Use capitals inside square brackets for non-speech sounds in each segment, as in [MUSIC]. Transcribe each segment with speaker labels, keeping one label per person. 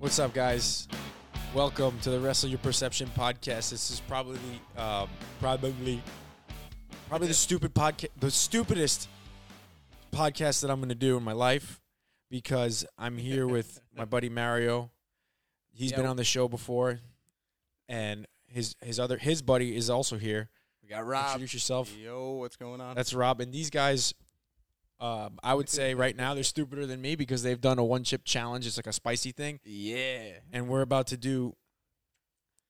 Speaker 1: What's up, guys? Welcome to the Wrestle Your Perception podcast. This is probably um, probably probably the stupid podcast, the stupidest podcast that I'm going to do in my life because I'm here with [LAUGHS] my buddy Mario. He's been on the show before, and his his other his buddy is also here.
Speaker 2: We got Rob.
Speaker 1: Introduce yourself.
Speaker 3: Yo, what's going on?
Speaker 1: That's Rob, and these guys. Um, I would say right now they're stupider than me because they've done a one chip challenge. It's like a spicy thing.
Speaker 2: Yeah.
Speaker 1: and we're about to do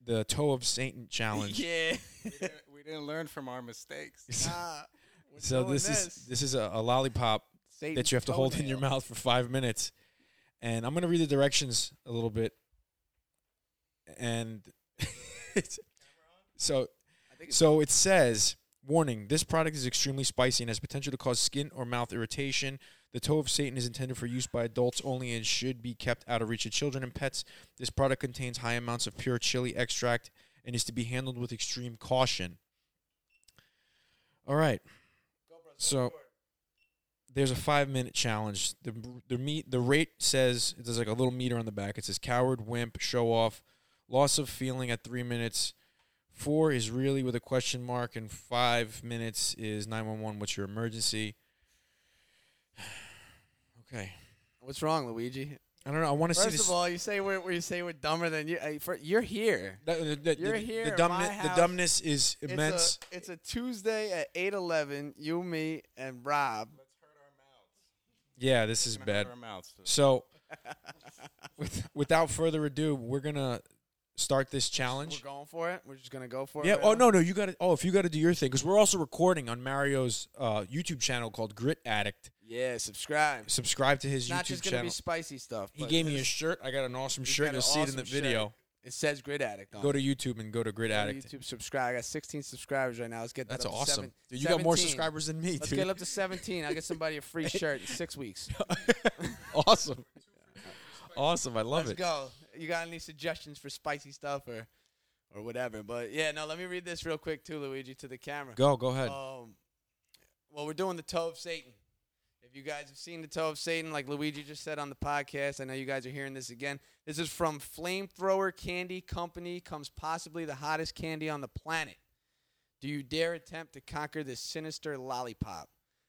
Speaker 1: the toe of Satan challenge. [LAUGHS]
Speaker 2: Yeah.
Speaker 3: we, didn't, we didn't learn from our mistakes. [LAUGHS]
Speaker 2: Nah,
Speaker 1: so
Speaker 2: doing
Speaker 1: this, is this is a, a lollipop
Speaker 2: Satan's
Speaker 1: that you have to hold in your mouth for five minutes, and I'm gonna read the directions a little bit, and [LAUGHS] it's, so
Speaker 2: I think it's
Speaker 1: so it says. Warning, this product is extremely spicy and has potential to cause skin or mouth irritation. The toe of Satan is intended for use by adults only and should be kept out of reach of children and pets. This product contains high amounts of pure chili extract and is to be handled with extreme caution. All right. So there's a five minute challenge. The the meet the rate says there's like a little meter on the back. It says coward, wimp, show off, loss of feeling at three minutes. Four is really with a question mark, and five minutes is nine one one. What's your emergency? [SIGHS] Okay,
Speaker 2: What's wrong, Luigi?
Speaker 1: I don't know. I want to see
Speaker 2: First
Speaker 1: this.
Speaker 2: of all, you say we're you say we're dumber than you. Uh, for, you're here.
Speaker 1: the, the, the,
Speaker 2: you're
Speaker 1: the,
Speaker 2: here
Speaker 1: the dumbness, the dumbness is immense.
Speaker 2: It's a, it's a Tuesday at eight eleven. You, me, and Rob.
Speaker 3: Let's hurt our mouths.
Speaker 1: yeah, this is bad.
Speaker 3: Hurt our mouths.
Speaker 1: So, [LAUGHS] with, without further ado, we're gonna start this challenge.
Speaker 2: We're going for it. We're just gonna go for it.
Speaker 1: Yeah.
Speaker 2: it.
Speaker 1: Oh
Speaker 2: right
Speaker 1: no, no. You got to. Oh, if you got to do your thing, because we're also recording on Mario's uh, YouTube channel called Grit Addict.
Speaker 2: Yeah. Subscribe.
Speaker 1: Subscribe to his YouTube channel.
Speaker 2: It's not just gonna
Speaker 1: channel.
Speaker 2: be spicy stuff.
Speaker 1: he gave me a shirt. I got an awesome shirt. You'll
Speaker 2: an
Speaker 1: see it in the
Speaker 2: awesome shirt.
Speaker 1: video.
Speaker 2: It says Grit Addict on.
Speaker 1: Go
Speaker 2: it.
Speaker 1: to YouTube and go to Grit
Speaker 2: Go to
Speaker 1: Addict.
Speaker 2: YouTube subscribe. I got 16 subscribers right now. Let's get that
Speaker 1: That's
Speaker 2: up to
Speaker 1: awesome.
Speaker 2: seven-
Speaker 1: Dude, you got more subscribers than me,
Speaker 2: Let's
Speaker 1: dude.
Speaker 2: get up to 17. I'll get somebody a free [LAUGHS] shirt in six weeks. [LAUGHS]
Speaker 1: awesome. [LAUGHS] awesome. I love it.
Speaker 2: Let's
Speaker 1: it.
Speaker 2: go. You got any suggestions for spicy stuff or or whatever? But yeah, no, let me read this real quick too, Luigi, to the camera.
Speaker 1: Go. Go ahead.
Speaker 2: Um, well, we're doing the toe of Satan. If you guys have seen the toe of Satan, like Luigi just said on the podcast, I know you guys are hearing this again. This is from Flamethrower Candy Company. Comes possibly the hottest candy on the planet. Do you dare attempt to conquer this sinister lollipop?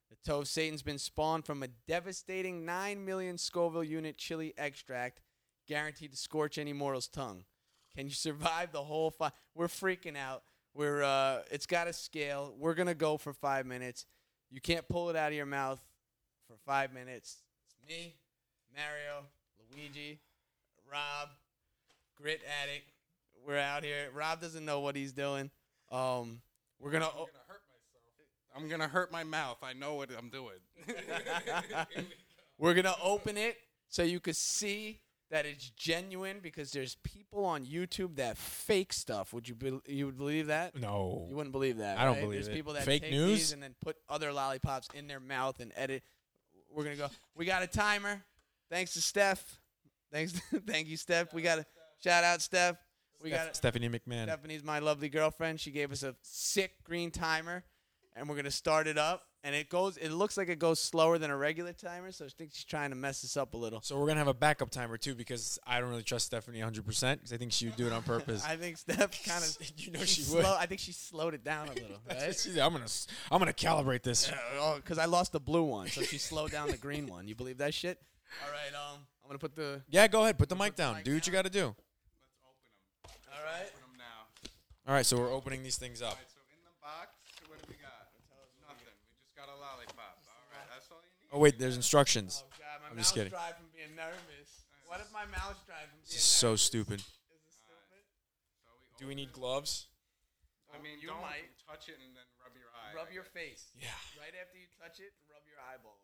Speaker 2: The toe of Satan's been spawned from a devastating 9 million Scoville unit chili extract, guaranteed to scorch any mortal's tongue. Can you survive the whole five? We're freaking out. We're uh, it's got a scale. We're gonna go for five minutes. You can't pull it out of your mouth for five minutes. It's me, Mario, Luigi, Rob, Grit Addict. We're out here. Rob doesn't know what he's doing. Um, we're gonna.
Speaker 3: Myself. I'm gonna hurt my mouth. I know what I'm doing. [LAUGHS]
Speaker 2: We're gonna open it so you can see that it's genuine because there's people on YouTube that fake stuff. Would you be, you would believe that?
Speaker 1: no.
Speaker 2: You wouldn't believe that.
Speaker 1: I don't
Speaker 2: right?
Speaker 1: believe
Speaker 2: There's
Speaker 1: it.
Speaker 2: people that
Speaker 1: Fake
Speaker 2: take
Speaker 1: news?
Speaker 2: these and then put other lollipops in their mouth and edit. We're gonna go. We got a timer. Thanks to Steph. Thanks, [LAUGHS] thank you, Steph. We got a shout out, Steph. We got a,
Speaker 1: Stephanie McMahon.
Speaker 2: Stephanie's my lovely girlfriend. She gave us a sick green timer, and we're gonna start it up. And it goes. It looks like it goes slower than a regular timer, so I think she's trying to mess us up a little.
Speaker 1: So we're gonna have a backup timer too because I don't really trust Stephanie 100 percent because I think she would do it on purpose. [LAUGHS]
Speaker 2: I think Steph [LAUGHS] kind of.
Speaker 1: You know she would.
Speaker 2: I think she slowed it down a little. [LAUGHS] Right?
Speaker 1: She's I'm gonna s- I'm gonna calibrate this.
Speaker 2: because I lost the blue one, so she slowed down the green one. You believe that shit? All right, um, I'm gonna put the.
Speaker 1: Yeah, go ahead. Put the mic down. Do what you got to do.
Speaker 3: Let's open them.
Speaker 2: All right.
Speaker 3: Open them now.
Speaker 1: All right, so we're opening these things up.
Speaker 3: right. So in the box, what do we got? Nothing. We just got a lollipop. All right. That's all you need.
Speaker 1: Oh wait, there's instructions.
Speaker 2: Oh god, my
Speaker 1: I'm
Speaker 2: mouth's
Speaker 1: just kidding.
Speaker 2: dry from being nervous. What if my mouth's dry from being
Speaker 1: This is so
Speaker 2: nervous?
Speaker 1: stupid.
Speaker 2: Is this stupid?
Speaker 3: So we
Speaker 1: Do we need gloves?
Speaker 3: I mean,
Speaker 2: you
Speaker 3: don't
Speaker 2: might
Speaker 3: touch it and then rub your eye.
Speaker 2: rub your face.
Speaker 1: Yeah.
Speaker 2: Right after you touch it, rub your eyeballs.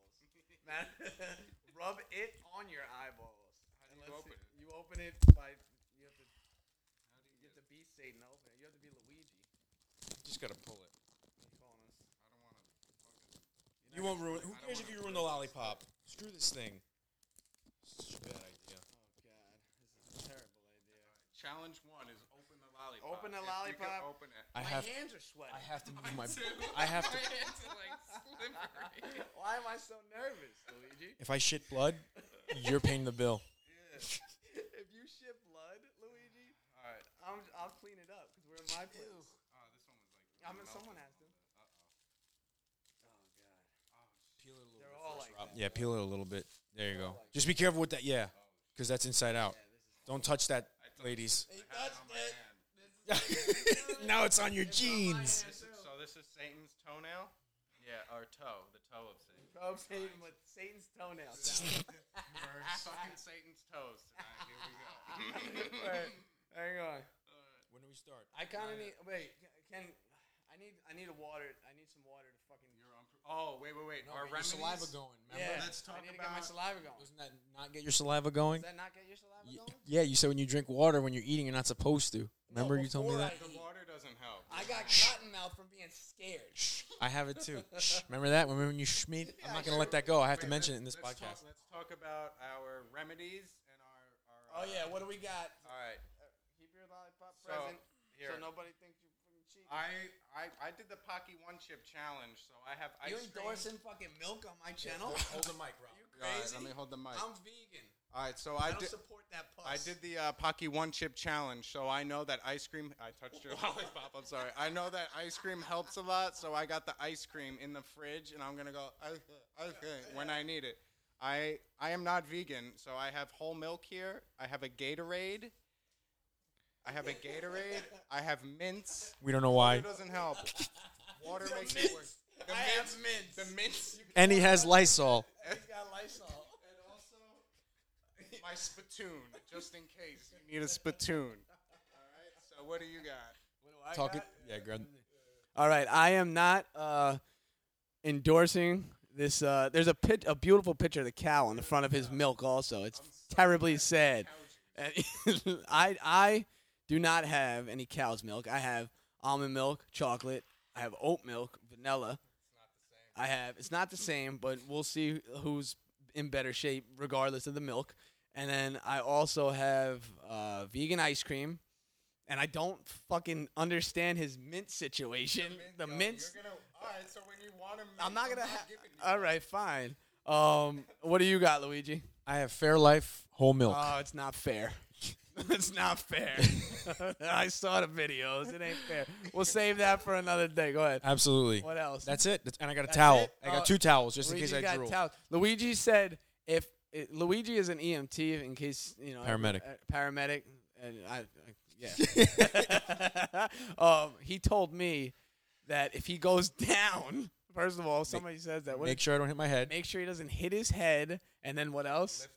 Speaker 2: Man, [LAUGHS] rub it on your eyeballs.
Speaker 3: How do
Speaker 2: And
Speaker 3: you open it?
Speaker 2: You open it by you have to
Speaker 3: How do
Speaker 2: you
Speaker 3: you get
Speaker 2: have to be Satan to open it. You have to be Luigi.
Speaker 1: Just gotta pull it.
Speaker 2: They're calling us.
Speaker 3: I don't want to.
Speaker 1: You won't ruin. Who cares if you ruin the lollipop? Screw this thing. Such a bad idea.
Speaker 2: Oh god, this is a terrible idea.
Speaker 3: Challenge one is open the lollipop.
Speaker 2: Open the
Speaker 3: If you can
Speaker 2: lollipop.
Speaker 3: open it.
Speaker 1: I
Speaker 2: my
Speaker 1: have.
Speaker 2: hands are sweating.
Speaker 1: I have to move my. [LAUGHS] I have to.
Speaker 3: My [LAUGHS] hands are like slippery. [LAUGHS]
Speaker 2: Why am I so nervous, Luigi?
Speaker 1: If I shit blood, you're paying the bill.
Speaker 2: if you ship blood, Luigi, All right. I'm, I'll clean it up because we're in my place.
Speaker 3: Oh, this one was like.
Speaker 2: I mean,
Speaker 3: melting
Speaker 2: someone has to.
Speaker 3: little bit. Uh-oh.
Speaker 2: Oh god.
Speaker 3: Oh, shit.
Speaker 1: Peel it a little
Speaker 2: They're all like that.
Speaker 1: Yeah, peel it a little bit. There you go. Just be careful with that. Yeah, because that's inside out.
Speaker 2: Yeah, this is.
Speaker 1: Don't touch that, ladies.
Speaker 2: He
Speaker 3: I had it
Speaker 2: touched
Speaker 3: on my
Speaker 2: it.
Speaker 3: hand.
Speaker 1: now it's on your
Speaker 2: It's on my
Speaker 1: jeans.
Speaker 2: hand.
Speaker 3: This is, so this is Satan's toenail? Yeah, or toe. The toe of Satan.
Speaker 2: Probe Satan with Satan's toenail. [LAUGHS]
Speaker 3: We're sucking Satan's toes tonight. Here we go.
Speaker 2: Alright, hang on.
Speaker 1: When do we start?
Speaker 2: I kind of need. Wait, can I need? I need a water. I need some water to fucking.
Speaker 3: You're on. Oh, wait, wait, wait. Our
Speaker 1: your
Speaker 3: remedies?
Speaker 1: saliva going. Remember?
Speaker 2: Yeah,
Speaker 3: Let's talk
Speaker 2: I need to get my
Speaker 3: about-
Speaker 2: saliva going.
Speaker 1: Doesn't that not get your saliva going?
Speaker 2: Does that not get your saliva
Speaker 1: Y-
Speaker 2: going?
Speaker 1: yeah, you said when you drink water when you're eating, you're not supposed to. Remember you told me
Speaker 2: before
Speaker 1: that?
Speaker 2: I
Speaker 3: The water doesn't help.
Speaker 2: I got cotton mouth from being scared.
Speaker 1: I have it too. Shh. Remember that? Remember when you schmeed? I'm not gonna let that go. I have to
Speaker 3: Wait,
Speaker 1: mention it
Speaker 3: let's-
Speaker 1: in this
Speaker 3: let's
Speaker 1: podcast.
Speaker 3: Talk, let's talk about our remedies and our. our
Speaker 2: Oh yeah, uh, what do we got?
Speaker 3: All right.
Speaker 2: Uh, keep your lollipop
Speaker 3: So,
Speaker 2: present,
Speaker 3: here.
Speaker 2: so nobody thinks you fucking cheating.
Speaker 3: I, I I did the Paqui One Chip Challenge, so I have ice
Speaker 2: you
Speaker 3: cream.
Speaker 2: endorsing fucking milk on my channel?
Speaker 1: Hold the [LAUGHS] mic, Rob.
Speaker 2: You
Speaker 3: All right,
Speaker 2: crazy?
Speaker 3: let me hold the mic.
Speaker 2: I'm vegan.
Speaker 3: All right, so
Speaker 2: I,
Speaker 3: I
Speaker 2: don't
Speaker 3: did.
Speaker 2: support that puss.
Speaker 3: I did the uh, Paqui One Chip Challenge, so I know that ice cream. I touched your [LAUGHS] lollipop. I'm sorry. I know that ice cream helps a lot, so I got the ice cream in the fridge, and I'm gonna go okay, okay when I need it. I I am not vegan, so I have whole milk here. I have a Gatorade. I have a Gatorade. I have mints.
Speaker 1: We don't know why.
Speaker 3: Water doesn't help. Water makes it worse. The
Speaker 2: I have
Speaker 3: mints.
Speaker 2: mints.
Speaker 3: The mints.
Speaker 1: And he has Lysol.
Speaker 2: He's got Lysol.
Speaker 3: And also my spittoon, just in case you need a spittoon. All right. So what do you got?
Speaker 2: What do I
Speaker 1: Talk
Speaker 2: got?
Speaker 1: it. Yeah, grab.
Speaker 2: All right, I am not uh, endorsing this. Uh, there's a pit, a beautiful picture of the cow on the front of his milk. Also, it's terribly sad. And [LAUGHS] I I do not have any cow's milk. I have almond milk, chocolate. I have oat milk, vanilla. I have. It's not the same, but we'll see who's in better shape, regardless of the milk. And then I also have uh, vegan ice cream. And I don't fucking understand his mint situation. The
Speaker 3: Yo,
Speaker 2: mints.
Speaker 3: You're all right. So when you want to,
Speaker 2: I'm not gonna have.
Speaker 3: Giving you
Speaker 2: All right, fine. Um, what do you got, Luigi?
Speaker 1: I have Fairlife whole milk.
Speaker 2: Oh, it's not fair. [LAUGHS] it's not fair. [LAUGHS] I saw the videos. It ain't fair. We'll save that for another day. Go ahead.
Speaker 1: Absolutely.
Speaker 2: What else?
Speaker 1: That's it. That's- And I got a
Speaker 2: That's
Speaker 1: towel.
Speaker 2: it?
Speaker 1: I got
Speaker 2: Oh,
Speaker 1: two towels just in case I
Speaker 2: got
Speaker 1: drool.
Speaker 2: towels. Luigi said if it, Luigi is an EMT, in case you know
Speaker 1: Paramedic.
Speaker 2: uh, paramedic, and I, I yeah. [LAUGHS] um, he told me that if he goes down, first of all, somebody says that. What
Speaker 1: Make sure I don't hit my head.
Speaker 2: make sure he doesn't hit his head, and then what else?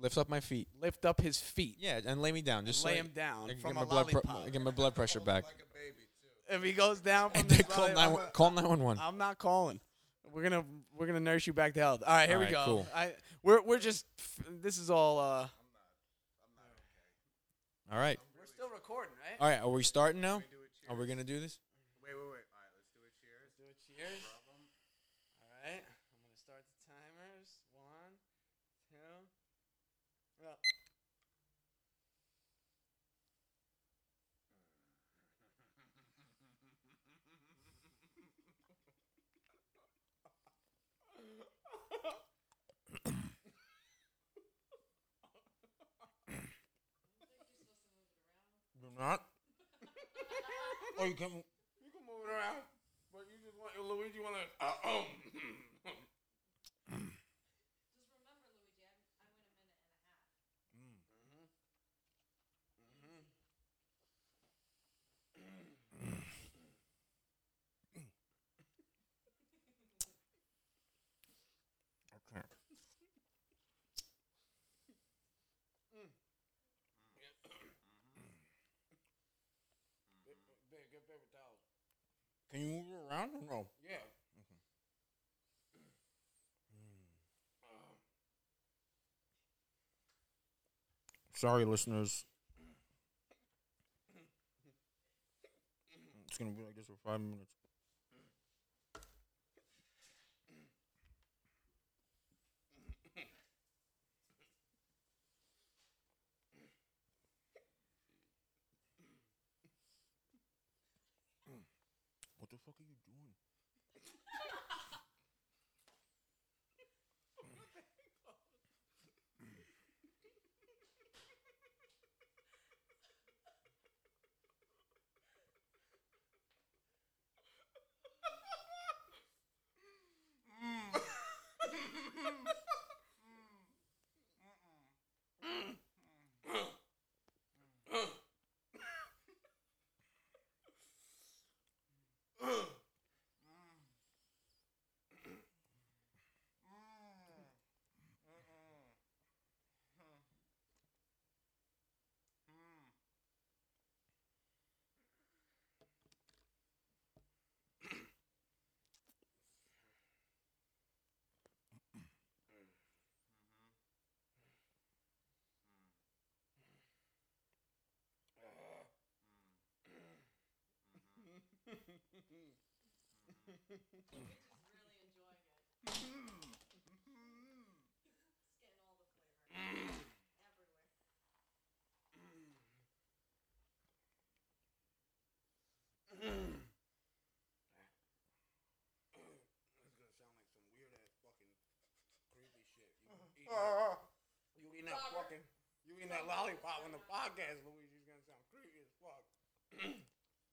Speaker 1: Lift up. My feet.
Speaker 2: Lift up his feet.
Speaker 1: Yeah, and lay me down. Just
Speaker 2: lay
Speaker 1: so
Speaker 2: him down
Speaker 1: I can
Speaker 2: from
Speaker 1: get my
Speaker 2: a
Speaker 1: blood. Pre-
Speaker 2: lollipop.
Speaker 1: get my blood pressure back.
Speaker 3: Like a baby too.
Speaker 2: If he goes down from [LAUGHS]
Speaker 1: And
Speaker 2: this
Speaker 1: then call
Speaker 2: lollipop,
Speaker 1: nine. Call nine one one.
Speaker 2: I'm not calling. We're gonna we're gonna nurse you back to health. All right, here
Speaker 1: All
Speaker 2: we
Speaker 1: right,
Speaker 2: go.
Speaker 1: cool.
Speaker 2: I we're we're just this is all. uh
Speaker 1: All right.
Speaker 2: We're still recording, right?
Speaker 1: All right. Are we starting now?
Speaker 3: Do a cheers.
Speaker 1: Are we gonna do this?
Speaker 3: Wait, wait, wait. All right, let's do a cheers.
Speaker 2: Do a cheers. All right, I'm gonna start the timers. One, two. Well,
Speaker 1: Do not. Oh, you can.
Speaker 2: you can move it around, but you just want Luigi want to. Uh, um. Paper towels.
Speaker 1: Can you move it around or no?
Speaker 2: Yeah. [CLEARS THROAT]
Speaker 1: Sorry, listeners. It's gonna be like this for five minutes. Fuck are you doing? [LAUGHS]
Speaker 4: Just really enjoying it. It's getting all the flavor everywhere.
Speaker 2: It's gonna sound like some weird ass fucking creepy shit. You eating, you eating that fucking, you eating that lollipop on the podcast, Luigi's gonna sound creepy as fuck.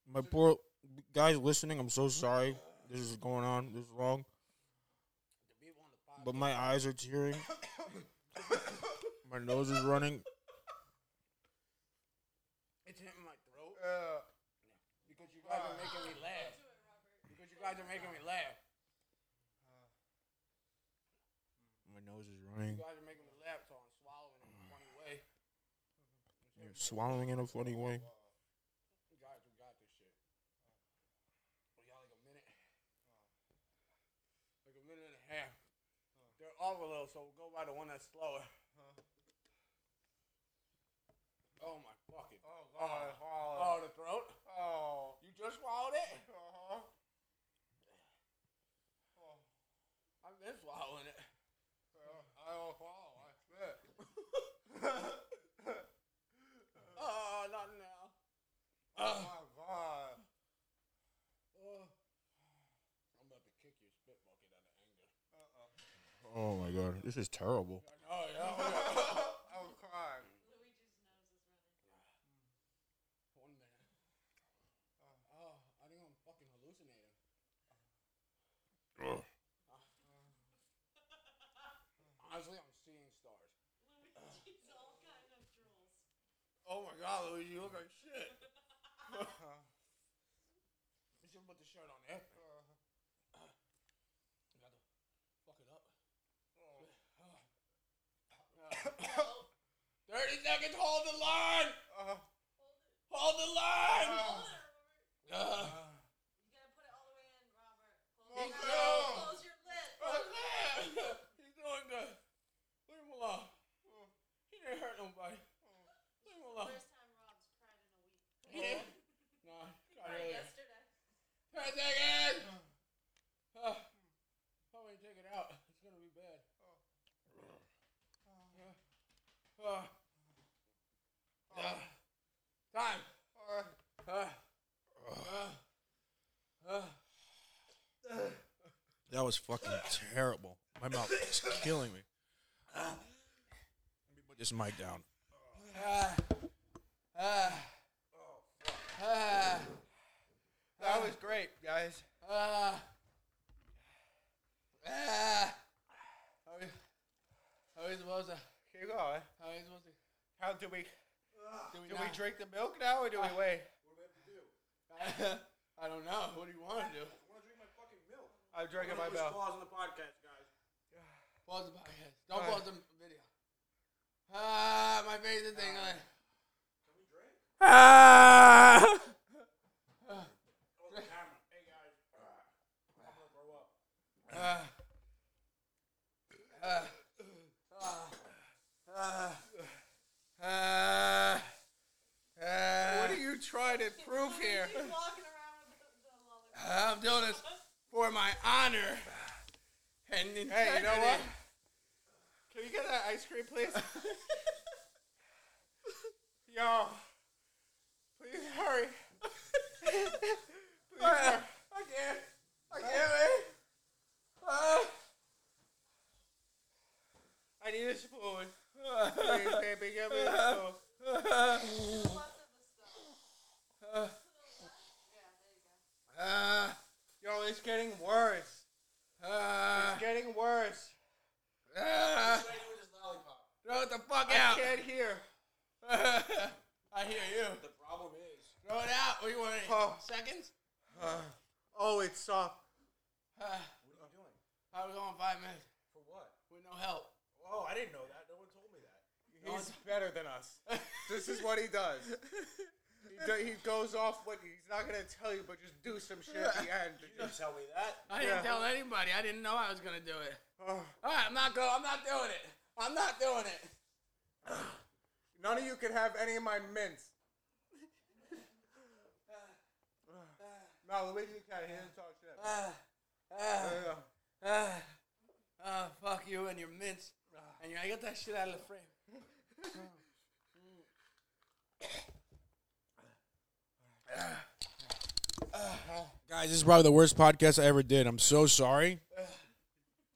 Speaker 1: My poor guys listening, I'm so sorry. This is going on. This is wrong.
Speaker 2: The people on the podcast.
Speaker 1: But my eyes are tearing. [COUGHS] my nose is running.
Speaker 2: It's hitting my throat
Speaker 3: Uh,
Speaker 2: because you guys are making me laugh.
Speaker 4: It,
Speaker 2: Because you guys are making me laugh.
Speaker 1: My nose is running.
Speaker 2: You guys are making me laugh, so I'm swallowing in a funny way.
Speaker 1: You're swallowing in a funny way.
Speaker 2: You guys, we got this shit. We got like a minute. Like a minute and a half. They're off a little, so we'll go by the one that's slower. [LAUGHS] Oh my fucking.
Speaker 3: oh, God.
Speaker 2: Oh,
Speaker 3: Oh,
Speaker 2: the throat?
Speaker 3: oh.
Speaker 2: You just swallowed it?
Speaker 3: Uh-huh.
Speaker 2: I've been swallowing it.
Speaker 3: I don't follow. I spit.
Speaker 2: Oh, not now.
Speaker 3: Oh, my God.
Speaker 2: Oh. I'm about to kick your spit bucket out of anger.
Speaker 1: Oh my god, this is terrible.
Speaker 2: Oh, yeah.
Speaker 3: Oh, [LAUGHS] I'm crying.
Speaker 4: Luigi's nose is running.
Speaker 2: One minute. Oh, I think I'm fucking hallucinating. Honestly, I'm seeing stars.
Speaker 4: Luigi's all kind of drools.
Speaker 2: Oh my god, Luigi, you look like shit. you should put the shirt on there. You got to fuck it up. Thirty seconds. Hold the line.
Speaker 3: Uh,
Speaker 2: Hold the line.
Speaker 4: Hold it, Robert.
Speaker 2: Uh,
Speaker 4: You gotta put it all the way in, Robert.
Speaker 2: He
Speaker 4: Close,
Speaker 2: will.
Speaker 4: your, close your lid.
Speaker 2: He's doing good. Leave him alone. He didn't hurt nobody. Leave him alone.
Speaker 4: First time Rob's cried in a week. [LAUGHS]
Speaker 2: He didn't. No, not
Speaker 4: Cried
Speaker 2: really.
Speaker 4: yesterday.
Speaker 2: Ten seconds. Uh, oh, when you take it out, it's gonna be bad. Uh, uh, uh, time. Uh, uh, uh,
Speaker 1: That was fucking terrible. My mouth is killing me. Let me put this mic down.
Speaker 3: that was great, guys.
Speaker 2: how we, how we supposed to,
Speaker 3: Keep going.
Speaker 2: how we supposed to,
Speaker 3: How do we
Speaker 2: do we
Speaker 3: do we drink the milk now or do we wait? [LAUGHS]
Speaker 2: I don't know. What do you want to do?
Speaker 3: I'm drinking my milk.
Speaker 2: Pause the podcast, guys. [SIGHS] Pause the podcast. Don't pause the video. Ah, my face is tingling. Can we drink? Ah! [LAUGHS] Ah. Ah. Ah. Ah. Ah. Ah.
Speaker 3: What are you trying to prove here?
Speaker 4: He's walking around with the, the.
Speaker 2: I'm doing this for my honor and integrity.
Speaker 3: Hey, you know what? Can you get that ice cream, please? [LAUGHS] Yo, please hurry. please hurry.
Speaker 2: I can't. I can't wait. Ah.
Speaker 3: I need a spoon. Please, baby, give me a spoon.
Speaker 4: Lots of the stuff.
Speaker 2: Ah.
Speaker 4: Yeah, there you go.
Speaker 2: Ah.
Speaker 3: Yo, it's getting worse.
Speaker 2: Ah.
Speaker 3: It's getting worse.
Speaker 2: Ah. Throw it the fuck
Speaker 3: I
Speaker 2: out.
Speaker 3: can't hear.
Speaker 2: I hear you.
Speaker 1: The problem is,
Speaker 2: Throw it out. What do you want?
Speaker 3: Oh.
Speaker 2: Seconds?
Speaker 3: Uh, oh, it's soft.
Speaker 2: Ah.
Speaker 1: what are you doing?
Speaker 2: I was on five minutes
Speaker 1: For what?
Speaker 2: with no help.
Speaker 1: Oh, I didn't know that. No one told me that.
Speaker 3: He's better than us. [LAUGHS] This is what he does. He, do, he goes off what he's not gonna tell you, but just do some shit at the end.
Speaker 1: You didn't tell me that.
Speaker 2: I didn't
Speaker 3: Yeah.
Speaker 2: tell anybody. I didn't know I was gonna do it.
Speaker 3: Oh, [SIGHS]
Speaker 2: All right, I'm not go. I'm not doing it. I'm not doing it. [SIGHS]
Speaker 3: none of you can have any of my mints. No, Luigi can't. He didn't talk shit. [SIGHS]
Speaker 2: Ah. Ah, ah, ah, fuck you and your mints. And you, I got that shit out of the frame.
Speaker 1: Guys, this is probably the worst podcast I ever did. I'm so sorry.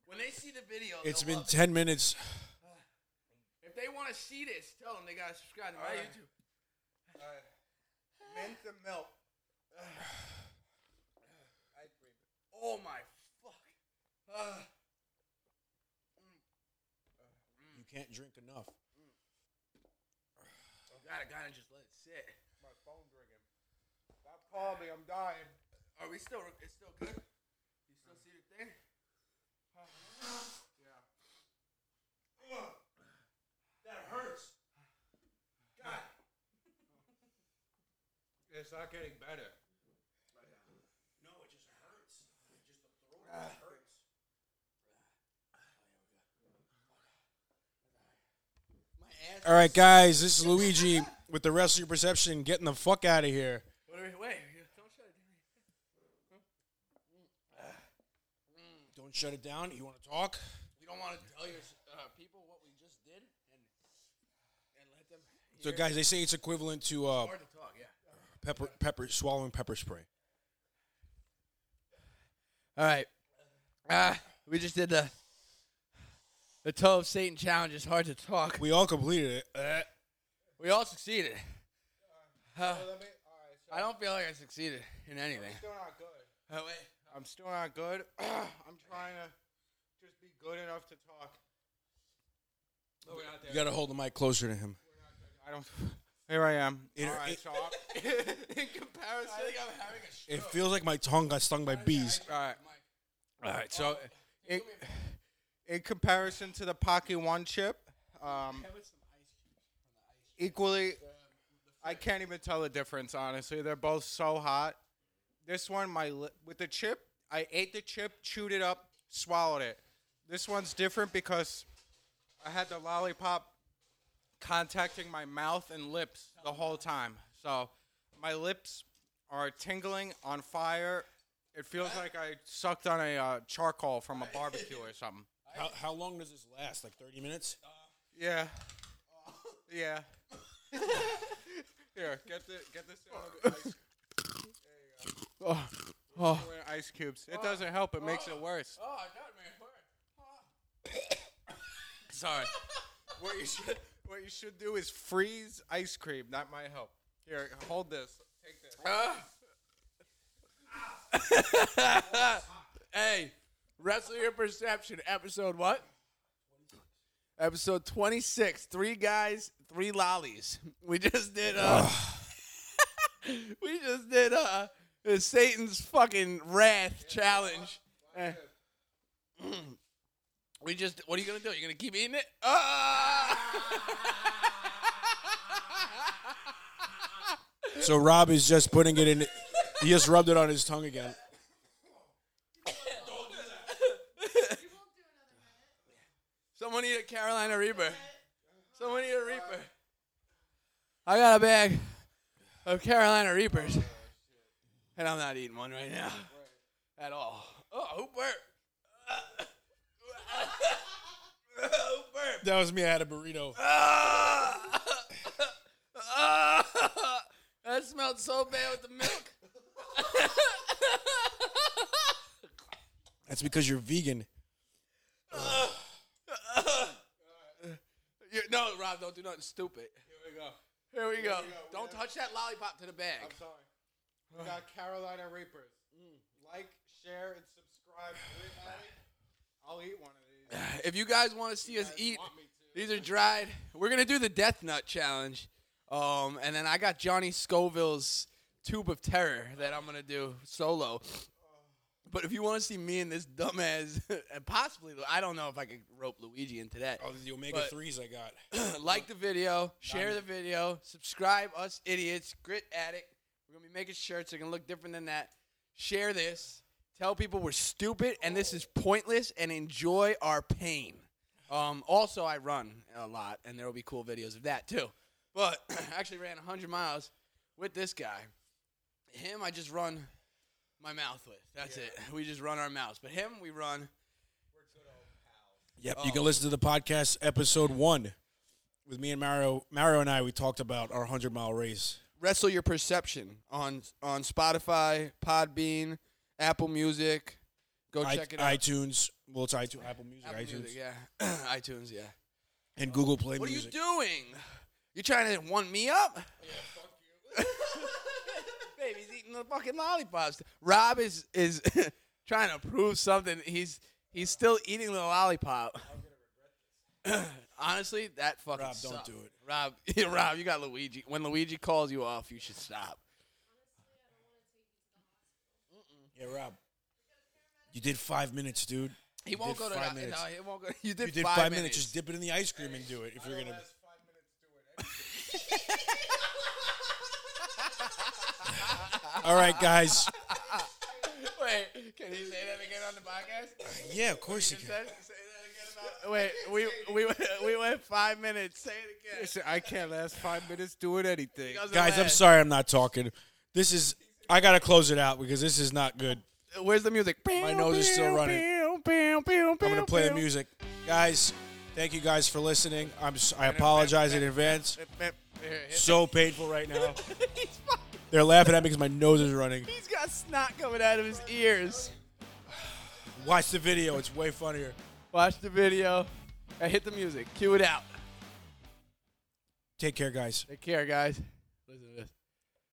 Speaker 2: When they see the video,
Speaker 1: It's
Speaker 2: they'll
Speaker 1: been
Speaker 2: love-
Speaker 1: 10 minutes.
Speaker 2: if they want to see this, tell them they gotta subscribe to my
Speaker 3: Alright.
Speaker 2: YouTube.
Speaker 3: Mint and milk. [SIGHS]
Speaker 2: Oh my fuck. Ah. [SIGHS]
Speaker 1: You can't drink enough.
Speaker 2: Gotta gotta just let it sit.
Speaker 3: My phone's ringing. Stop calling me. I'm dying.
Speaker 2: Are we still? It's still good. You still see the thing? Yeah.
Speaker 1: That hurts. God.
Speaker 3: It's not getting better.
Speaker 1: No, it just hurts. Just the throat ah. hurts.
Speaker 2: My ass.
Speaker 1: All right, guys, this is Luigi with the Wrestle Your Perception getting the fuck out of here.
Speaker 2: What are we, wait, don't shut it down.
Speaker 1: Don't shut it down. You want to talk?
Speaker 2: We don't want to tell your uh, people what we just did and and let them.
Speaker 1: So, guys, they say it's equivalent to uh,
Speaker 2: Hard to talk, yeah.
Speaker 1: pepper, pepper, swallowing pepper spray.
Speaker 2: All right. Uh, we just did the the toe of Satan challenge. is hard to talk.
Speaker 1: We all completed it. Uh,
Speaker 2: We all succeeded. Uh,
Speaker 3: Let me, all right, so
Speaker 2: I don't feel like I succeeded in anything.
Speaker 3: I'm still not good.
Speaker 2: Oh, wait.
Speaker 3: I'm still not good. [CLEARS THROAT] I'm trying to just be good enough to talk. We're not there.
Speaker 1: you got to hold the mic closer to him.
Speaker 3: I don't. Here I am.
Speaker 1: It-
Speaker 3: All right,
Speaker 1: it-
Speaker 3: so I'm- [LAUGHS] [LAUGHS] in comparison,
Speaker 2: I think I'm having a
Speaker 1: It feels like my tongue got stung by bees.
Speaker 3: all right, all right. So, in, in comparison to the Paqui One chip, um, equally, I can't even tell the difference. Honestly, they're both so hot. This one, my li- with the chip, I ate the chip, chewed it up, swallowed it. This one's different because I had the lollipop contacting my mouth and lips the whole time. So my lips are tingling, on fire. It feels like I sucked on a uh, charcoal from a barbecue or something.
Speaker 1: How, how long does this last? Like 30 minutes?
Speaker 3: Yeah. Yeah. [LAUGHS] Here, get the get this ice,
Speaker 2: Oh, oh.
Speaker 3: ice cubes. It doesn't help. It makes it worse.
Speaker 2: Oh, I got me. [COUGHS]
Speaker 3: Sorry. what you should what you should do is freeze ice cream. That might help. Here, hold this. Take this. Ah. [LAUGHS]
Speaker 2: hey, Wrestling Your Perception, episode what? Episode 26. Three guys, three lollies. [LAUGHS] We just did, uh, [LAUGHS] we just did, uh, Satan's fucking wrath challenge. Eh. [CLEARS THROAT] we just, what are you gonna do? You're gonna keep eating it? Ah! [LAUGHS]
Speaker 1: So Rob is just putting it in. He just rubbed it on his tongue again.
Speaker 2: Someone eat a Carolina Reaper. Someone eat a Reaper. I got a bag of Carolina Reapers. And I'm not eating one right now. At all. Oh, who burped? who burped?
Speaker 1: That was me. I had a burrito. [LAUGHS]
Speaker 2: That smelled so bad with the milk.
Speaker 1: That's because you're vegan.
Speaker 2: You- no, Rob, don't do nothing stupid.
Speaker 3: Here we go.
Speaker 2: Here we go.
Speaker 3: we go.
Speaker 2: Don't touch that lollipop to the bag.
Speaker 3: I'm sorry. We got Carolina Reapers. Like, share, and subscribe. I'll eat one of these.
Speaker 2: If you guys want to see us eat,
Speaker 3: want me to.
Speaker 2: these are dried. We're gonna do the Death Nut challenge, um, and then I got Johnny Scoville's Tube of Terror that I'm gonna do solo. But if you want to see me and this dumbass, [LAUGHS] and possibly I don't know if I could rope Luigi into that.
Speaker 1: Oh, the omega
Speaker 2: But-
Speaker 1: threes I got. [CLEARS THROAT]
Speaker 2: like the video, share the video, subscribe, us idiots, Grit Addict. We're gonna be making shirts. They're gonna look different than that. Share this. Tell people we're stupid and this is pointless, and enjoy our pain. Um, also, I run a lot, and there will be cool videos of that too. But [CLEARS THROAT] I actually ran 100 miles with this guy. Him, I just run my mouth with. That's it. We just run our mouths. But him, we run.
Speaker 1: Yep, you can listen to the podcast episode one with me and Mario. Mario and I, we talked about our hundred mile race.
Speaker 2: Wrestle Your Perception on on Spotify, Podbean, Apple Music. Go
Speaker 1: I-
Speaker 2: check it out.
Speaker 1: iTunes, well, it's iTunes, Apple Music,
Speaker 2: Apple
Speaker 1: iTunes,
Speaker 2: Music, yeah. [CLEARS THROAT] iTunes, yeah.
Speaker 1: and Google Play
Speaker 2: What
Speaker 1: Music.
Speaker 2: are you doing? You trying to one me up? Yeah, fuck you. [LAUGHS] Baby, he's eating the fucking lollipops. Rob is is [LAUGHS] trying to prove something. He's he's still eating the lollipop. [CLEARS THROAT] Honestly, that fucking
Speaker 1: Rob, don't
Speaker 2: sucked.
Speaker 1: do it.
Speaker 2: Rob, [LAUGHS] Rob, you got Luigi. When Luigi calls you off, you should stop.
Speaker 1: Yeah, Rob. You did five minutes, dude.
Speaker 2: He
Speaker 1: You
Speaker 2: won't go to
Speaker 1: five
Speaker 2: the,
Speaker 1: minutes.
Speaker 2: No, he won't go. [LAUGHS] You did,
Speaker 1: You did
Speaker 2: five,
Speaker 1: five, minutes. Just dip it in the ice cream and do it if you're gonna. All right, guys. [LAUGHS]
Speaker 2: Wait, can you say that again on the podcast?
Speaker 1: Yeah, of course you
Speaker 2: Say
Speaker 1: can.
Speaker 2: that- say that again about- Wait, we we went- we went five minutes. Say it again.
Speaker 3: Listen, I can't last five minutes doing anything.
Speaker 1: Guys, I'm sorry I'm not talking. This is. I gotta close it out because this is not good.
Speaker 2: Where's the music?
Speaker 1: My nose is still running.
Speaker 2: I'm
Speaker 1: I'm gonna play the music, guys. Thank you guys for listening. I'm. s- I apologize in advance. So painful right now. [LAUGHS] They're laughing at me because my nose is running.
Speaker 2: he's got snot coming out of his ears.
Speaker 1: Watch the video. It's way funnier.
Speaker 2: Watch the video. I hit the music. Cue it out.
Speaker 1: Take care, guys.
Speaker 2: Take care, guys. Listen to this.